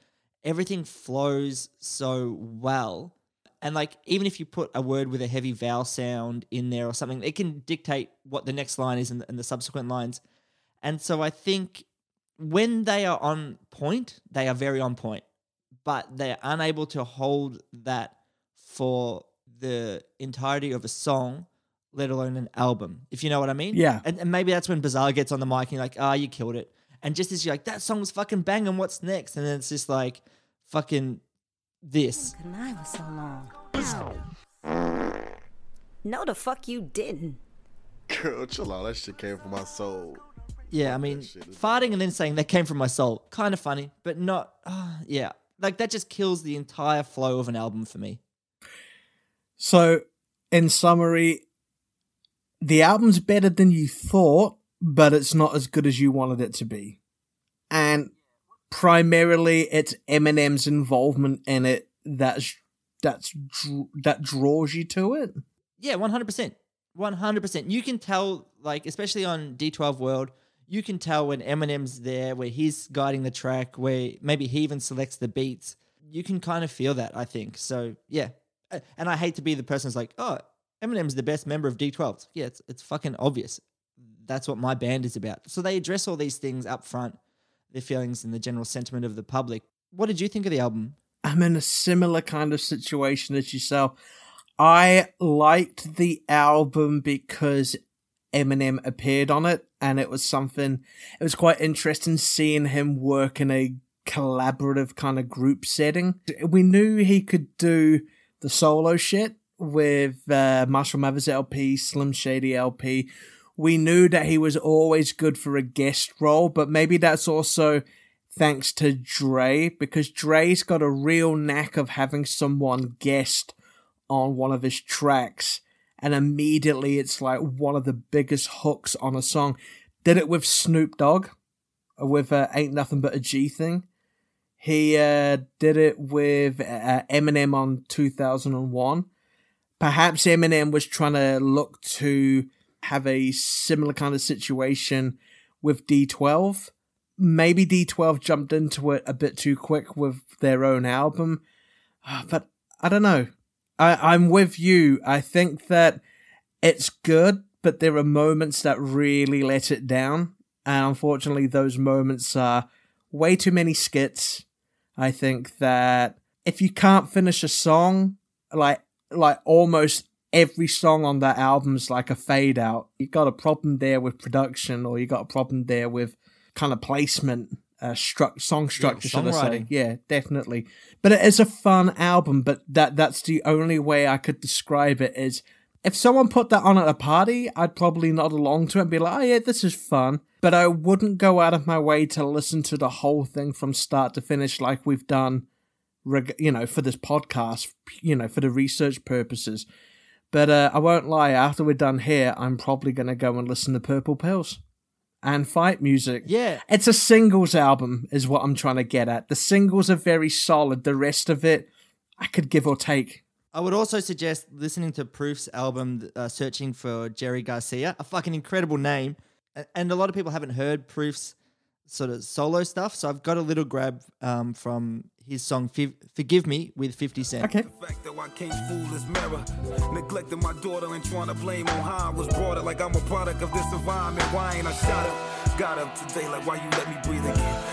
everything flows so well. And like, even if you put a word with a heavy vowel sound in there or something, it can dictate what the next line is and the, and the subsequent lines. And so I think when they are on point, they are very on point, but they're unable to hold that for the entirety of a song, let alone an album, if you know what I mean. Yeah. And, and maybe that's when Bizarre gets on the mic and you're like, ah, you killed it. And just as you're like, that song was fucking banging, what's next? And then it's just like, fucking this. I was so long. No, the fuck you didn't. Girl, chill out. That shit came from my soul. Yeah, I mean, farting and then saying that came from my soul, kind of funny, but not, ah, yeah. Like that just kills the entire flow of an album for me. So, in summary, the album's better than you thought, but it's not as good as you wanted it to be. And primarily, it's Eminem's involvement in it that's that's that draws you to it. Yeah, one hundred percent, one hundred percent. You can tell, like especially on D twelve World, you can tell when Eminem's there, where he's guiding the track, where maybe he even selects the beats. You can kind of feel that, I think. So yeah, and I hate to be the person who's like, oh, Eminem's the best member of D twelve. Yeah, it's it's fucking obvious. That's what my band is about. So they address all these things up front, their feelings and the general sentiment of the public. What did you think of the album? I'm in a similar kind of situation as yourself. I liked the album because Eminem appeared on it, and it was something. It was quite interesting seeing him work in a collaborative kind of group setting. We knew he could do the solo shit with uh, Marshall Mathers LP, Slim Shady LP. We knew that he was always good for a guest role, but maybe that's also thanks to Dre because Dre's got a real knack of having someone guest on one of his tracks and immediately it's like one of the biggest hooks on a song. Did it with Snoop Dogg with uh, Ain't Nothing But a G thing. He uh, did it with uh, Eminem on 2001. Perhaps Eminem was trying to look to have a similar kind of situation with D12. Maybe D12 jumped into it a bit too quick with their own album. Ah, But I don't know. I, I'm with you. I think that it's good, but there are moments that really let it down. And unfortunately, those moments are way too many skits. I think that if you can't finish a song, like like almost every song on that album's like a fade out. You got a problem there with production, or you got a problem there with kind of placement, uh, stru- song structure, should I say? Yeah, definitely. But it is a fun album. But that that's the only way I could describe it. Is if someone put that on at a party, I'd probably nod along to it and be like, "Oh yeah, this is fun." But I wouldn't go out of my way to listen to the whole thing from start to finish, like we've done you know, for this podcast, you know, for the research purposes. But uh, I won't lie, after we're done here, I'm probably going to go and listen to Purple Pills and fight music. Yeah. It's a singles album, is what I'm trying to get at. The singles are very solid. The rest of it, I could give or take. I would also suggest listening to Proof's album, uh, Searching for Jerry Garcia, a fucking incredible name. And a lot of people haven't heard Proof's sort of solo stuff. So I've got a little grab um, from his song Fiv- Forgive Me with 50 Cent. Okay. fact that I can't fool this mirror. Neglecting my daughter and trying to blame on how I was brought up like I'm a product of this environment. Why ain't I shot up? Got up today like why you let me breathe again?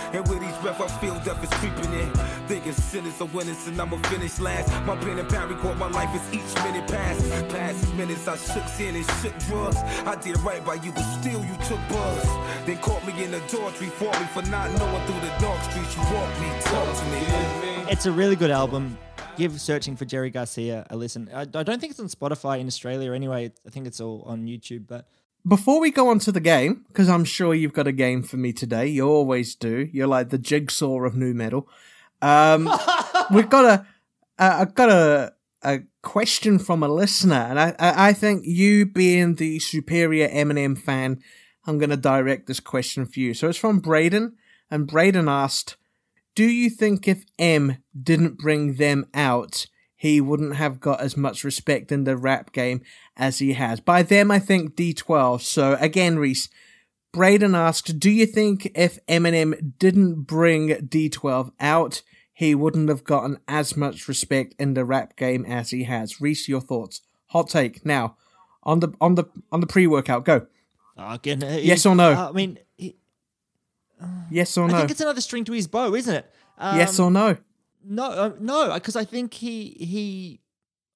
Breath I feel death is creeping in. Thinking sin is a winners and I'ma finish last. My pen and pad record my life as each minute passes. Past minutes I shook sin and shook drugs. I did right by you, but still you took buzz. Then caught me in the dormitory, fought me for not knowing through the dark streets. You walked me, talk to me. It's a really good album. Give Searching for Jerry Garcia a listen. I, I don't think it's on Spotify in Australia anyway. I think it's all on YouTube. But Before we go on to the game, because I'm sure you've got a game for me today, you always do. You're like the jigsaw of nu metal. Um, we've got a, uh, I've got a, a question from a listener, and I, I, I think you being the superior Eminem fan, I'm going to direct this question for you. So it's from Braden, and Braden asked, "Do you think if M didn't bring them out?" He wouldn't have got as much respect in the rap game as he has. By them, I think D12. So again, Reese, Braden asks, do you think if Eminem didn't bring D12 out, he wouldn't have gotten as much respect in the rap game as he has? Reese, your thoughts. Hot take. Now, on the on the on the pre-workout, go. Fucking, Yes or no? I mean, he, Yes or no? I think it's another string to his bow, isn't it? Um, yes or no? No, uh, no, because I think he he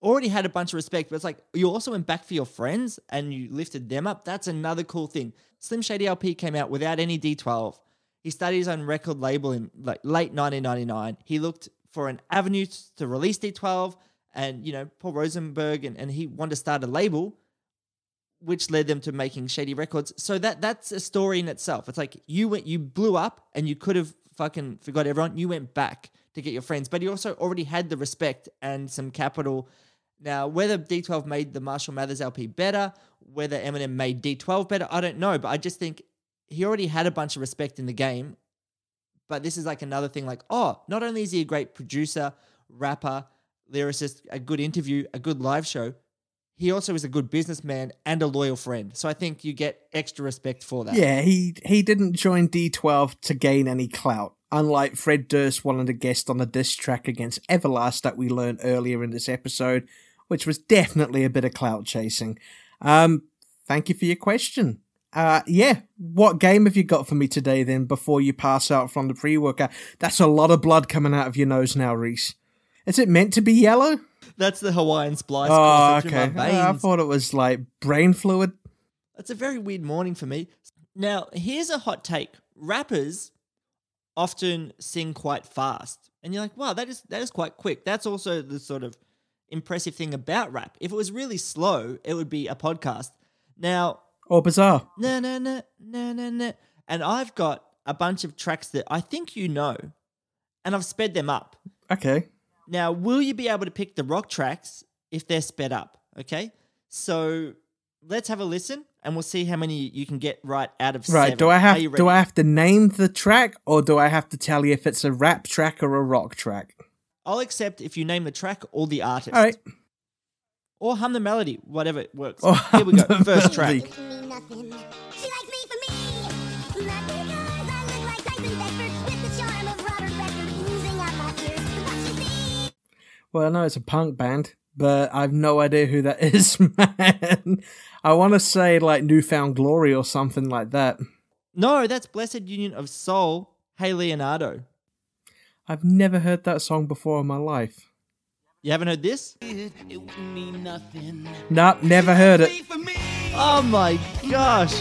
already had a bunch of respect, but it's like you also went back for your friends and you lifted them up. That's another cool thing. Slim Shady LP came out without any D12. He started his own record label in like late 1999. He looked for an avenue to release D12, and you know Paul Rosenberg and, and he wanted to start a label, which led them to making Shady Records. So that that's a story in itself. It's like you went, you blew up, and you could have fucking forgot everyone. You went back to get your friends, but he also already had the respect and some capital. Now, whether D12 made the Marshall Mathers LP better, whether Eminem made D12 better, I don't know. But I just think he already had a bunch of respect in the game. But this is like another thing like, oh, not only is he a great producer, rapper, lyricist, a good interview, a good live show, he also is a good businessman and a loyal friend. So I think you get extra respect for that. Yeah, he he didn't join D12 to gain any clout. Unlike Fred Durst wanting to guest on the diss track against Everlast that we learned earlier in this episode, which was definitely a bit of clout chasing. Um, thank you for your question. Uh, yeah, what game have you got for me today then before you pass out from the pre-workout? That's a lot of blood coming out of your nose now, Reese. Is it meant to be yellow? That's the Hawaiian splice Oh, okay. my I thought it was like brain fluid. It's a very weird morning for me. Now, here's a hot take. Rappers often sing quite fast. And you're like, wow, that is that is quite quick. That's also the sort of impressive thing about rap. If it was really slow, it would be a podcast. Now, Or bizarre. no, no, no, no, no, no. And I've got a bunch of tracks that I think you know, and I've sped them up. Okay. Now, will you be able to pick the rock tracks if they're sped up? Okay. So let's have a listen and we'll see how many you can get right out of Right. seven. Do I have do? I have to name the track or do I have to tell you if it's a rap track or a rock track? I'll accept if you name the track or the artist. All right. Or hum the melody, whatever it works. Or Here we go. First track. Well, I know it's a punk band, but I've no idea who that is, man. I want to say like New Found Glory or something like that. No, that's Blessid Union of Soul. Hey Leonardo. I've never heard that song before in my life. You haven't heard this? Nope, never heard it. Oh my gosh.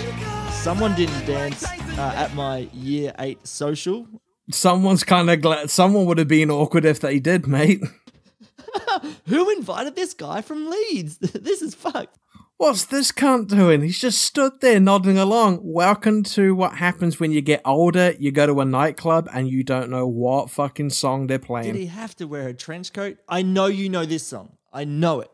Someone didn't dance uh, at my year eight social. Someone's kind of glad. Someone would have been awkward if they did, mate. Who invited this guy from Leeds? this is fucked. What's this cunt doing? He's just stood there nodding along. Welcome to what happens when you get older. You go to a nightclub and you don't know what fucking song they're playing. Did he have to wear a trench coat? I know you know this song. I know it.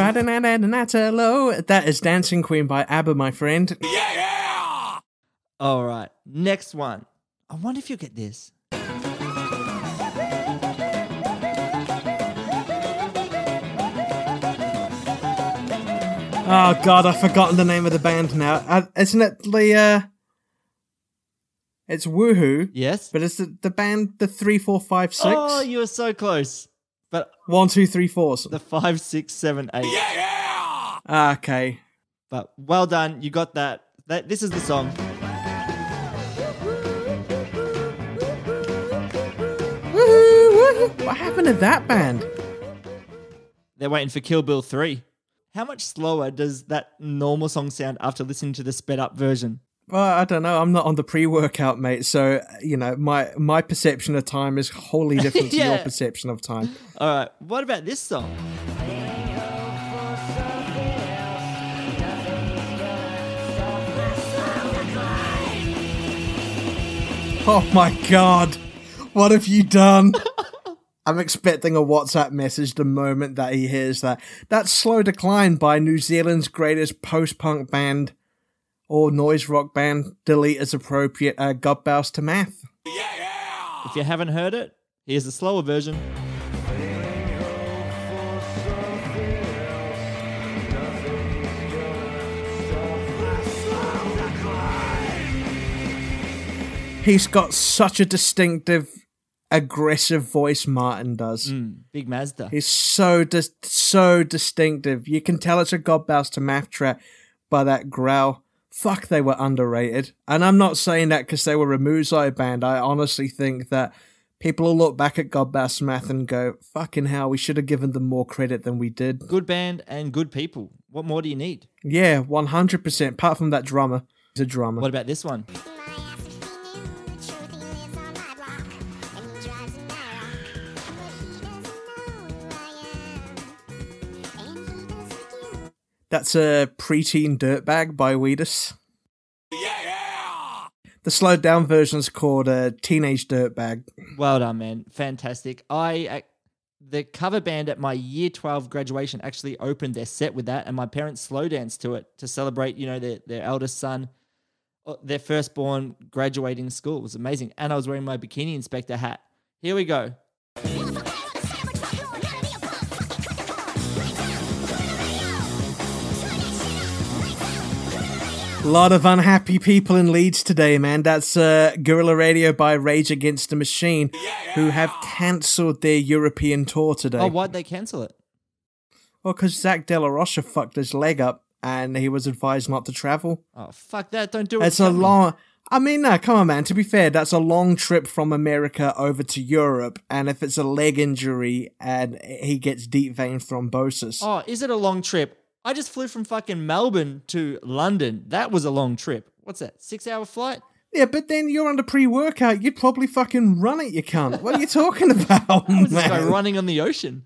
Friday night at Natalo. That is Dancing Queen by ABBA, my friend. Yeah All right. Next one. I wonder if you'll get this. Oh god, I've forgotten the name of the band now. Uh, isn't it the uh It's Woohoo. Yes. But it's the, the band the three four five six. Oh, you were so close. But One, two, three, fours. the five, six, seven, eight. Yeah. yeah! Ah, okay. But well done. You got that. That this is the song. What happened to that band? They're waiting for Kill Bill 3. How much slower does that normal song sound after listening to the sped up version? Well, I don't know. I'm not on the pre-workout, mate. So you know, my my perception of time is wholly different to your perception of time. All right. What about this song? Oh my god, what have you done? I'm expecting a WhatsApp message the moment that he hears that. That's Slow Decline by New Zealand's greatest post-punk band or noise rock band. Delete as appropriate. Uh, God bows to math. If you haven't heard it, here's the slower version. He's got such a distinctive, aggressive voice. Martin does. Mm, Big Mazda. He's so dis- so distinctive. You can tell it's a God bows to math track by that growl. Fuck, they were underrated. And I'm not saying that because they were a Muzai band. I honestly think that people will look back at God math and go, fucking hell, we should have given them more credit than we did. Good band and good people. What more do you need? Yeah, 100%. Apart from that drummer. He's a drummer. What about this one? That's a preteen dirtbag by Wheatus. The slowed down version's called a teenage dirtbag. Well done, man. Fantastic. I uh, the cover band at my year 12 graduation actually opened their set with that and my parents slow danced to it to celebrate, you know, their their eldest son uh, their firstborn graduating school. It was amazing. And I was wearing my bikini inspector hat. Here we go. A lot of unhappy people in Leeds today, man. That's uh, Guerrilla Radio by Rage Against the Machine, who have cancelled their European tour today. Oh, why'd they cancel it? Well, because Zach De La Rocha fucked his leg up and he was advised not to travel. Oh, fuck that. Don't do it. It's a long. I mean, no, come on, man. To be fair, that's a long trip from America over to Europe, and if it's a leg injury and he gets deep vein thrombosis, Oh, is it a long trip? I just flew from fucking Melbourne to London. That was a long trip. What's that? Six hour flight? Yeah, but then you're under pre-workout. You'd probably fucking run it, you cunt. What are you talking about, was this guy man? running on the ocean?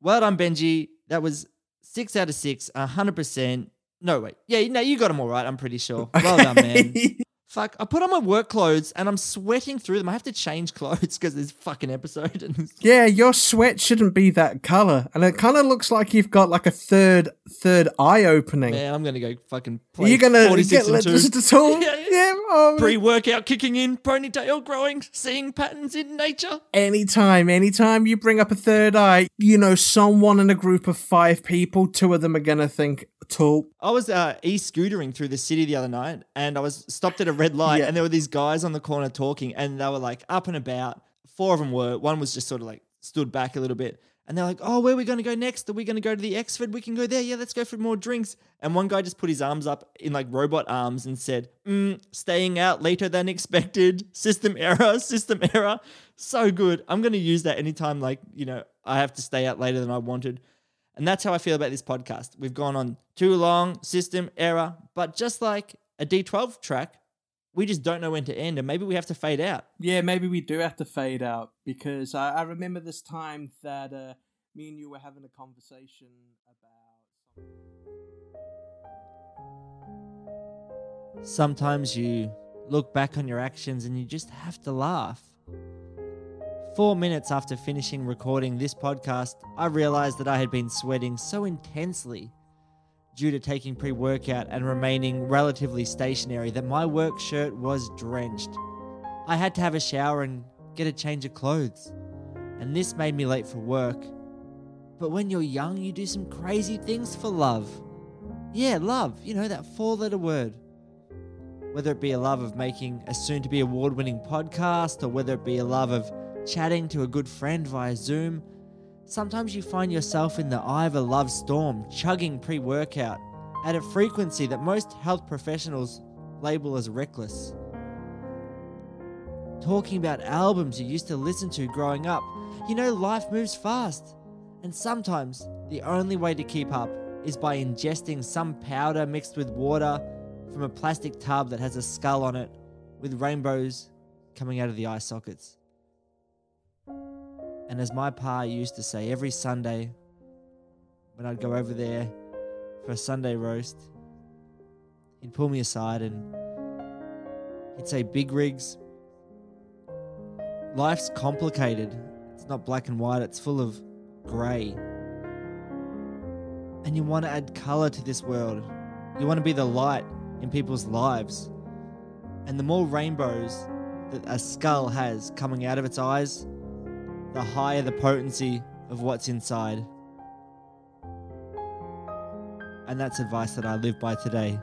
Well done, Benji. That was six out of six, hundred percent. No, wait. Yeah, no, you got them all right. I'm pretty sure. Well done, man. Fuck, I put on my work clothes and I'm sweating through them. I have to change clothes because this fucking episode. And Yeah, your sweat shouldn't be that color, and it kind of looks like you've got like a third third eye opening. man, I'm gonna go fucking. Are Play you gonna 46 get and let two. this at all? Yeah, yeah. oh, Pre-workout kicking in, ponytail growing, seeing patterns in nature. Anytime, anytime you bring up a third eye, you know someone in a group of five people, two of them are gonna think tall. I was uh, e-scootering through the city the other night, and I was stopped at a red light, Yeah. and there were these guys on the corner talking, and they were like up and about. Four of them were. One was just sort of like stood back a little bit, and they're like, "Oh, where are we going to go next? Are we going to go to the Exford? We can go there. Yeah, let's go for more drinks." And one guy just put his arms up in like robot arms and said, mm, "Staying out later than expected. System error. System error. So good. I'm going to use that anytime like you know I have to stay out later than I wanted." And that's how I feel about this podcast. We've gone on too long, system error, but just like a D12 track, we just don't know when to end, and maybe we have to fade out. Yeah, maybe we do have to fade out because I, I remember this time that uh, me and you were having a conversation about. Sometimes you look back on your actions and you just have to laugh. Four minutes after finishing recording this podcast, I realized that I had been sweating so intensely due to taking pre workout and remaining relatively stationary that my work shirt was drenched. I had to have a shower and get a change of clothes, and this made me late for work. But when you're young, you do some crazy things for love. Yeah, love, you know, that four letter word whether it be a love of making a soon to be award winning podcast or whether it be a love of chatting to a good friend via Zoom, sometimes you find yourself in the eye of a love storm, chugging pre workout at a frequency that most health professionals label as reckless. Talking about albums you used to listen to growing up, you know, life moves fast. And sometimes the only way to keep up is by ingesting some powder mixed with water from a plastic tub that has a skull on it with rainbows coming out of the eye sockets. And as my pa used to say every Sunday when I'd go over there for a Sunday roast, he'd pull me aside and he'd say, Big rigs, life's complicated. It's not black and white, it's full of grey. And you want to add colour to this world. You want to be the light in people's lives. And the more rainbows that a skull has coming out of its eyes, the higher the potency of what's inside. And that's advice that I live by today.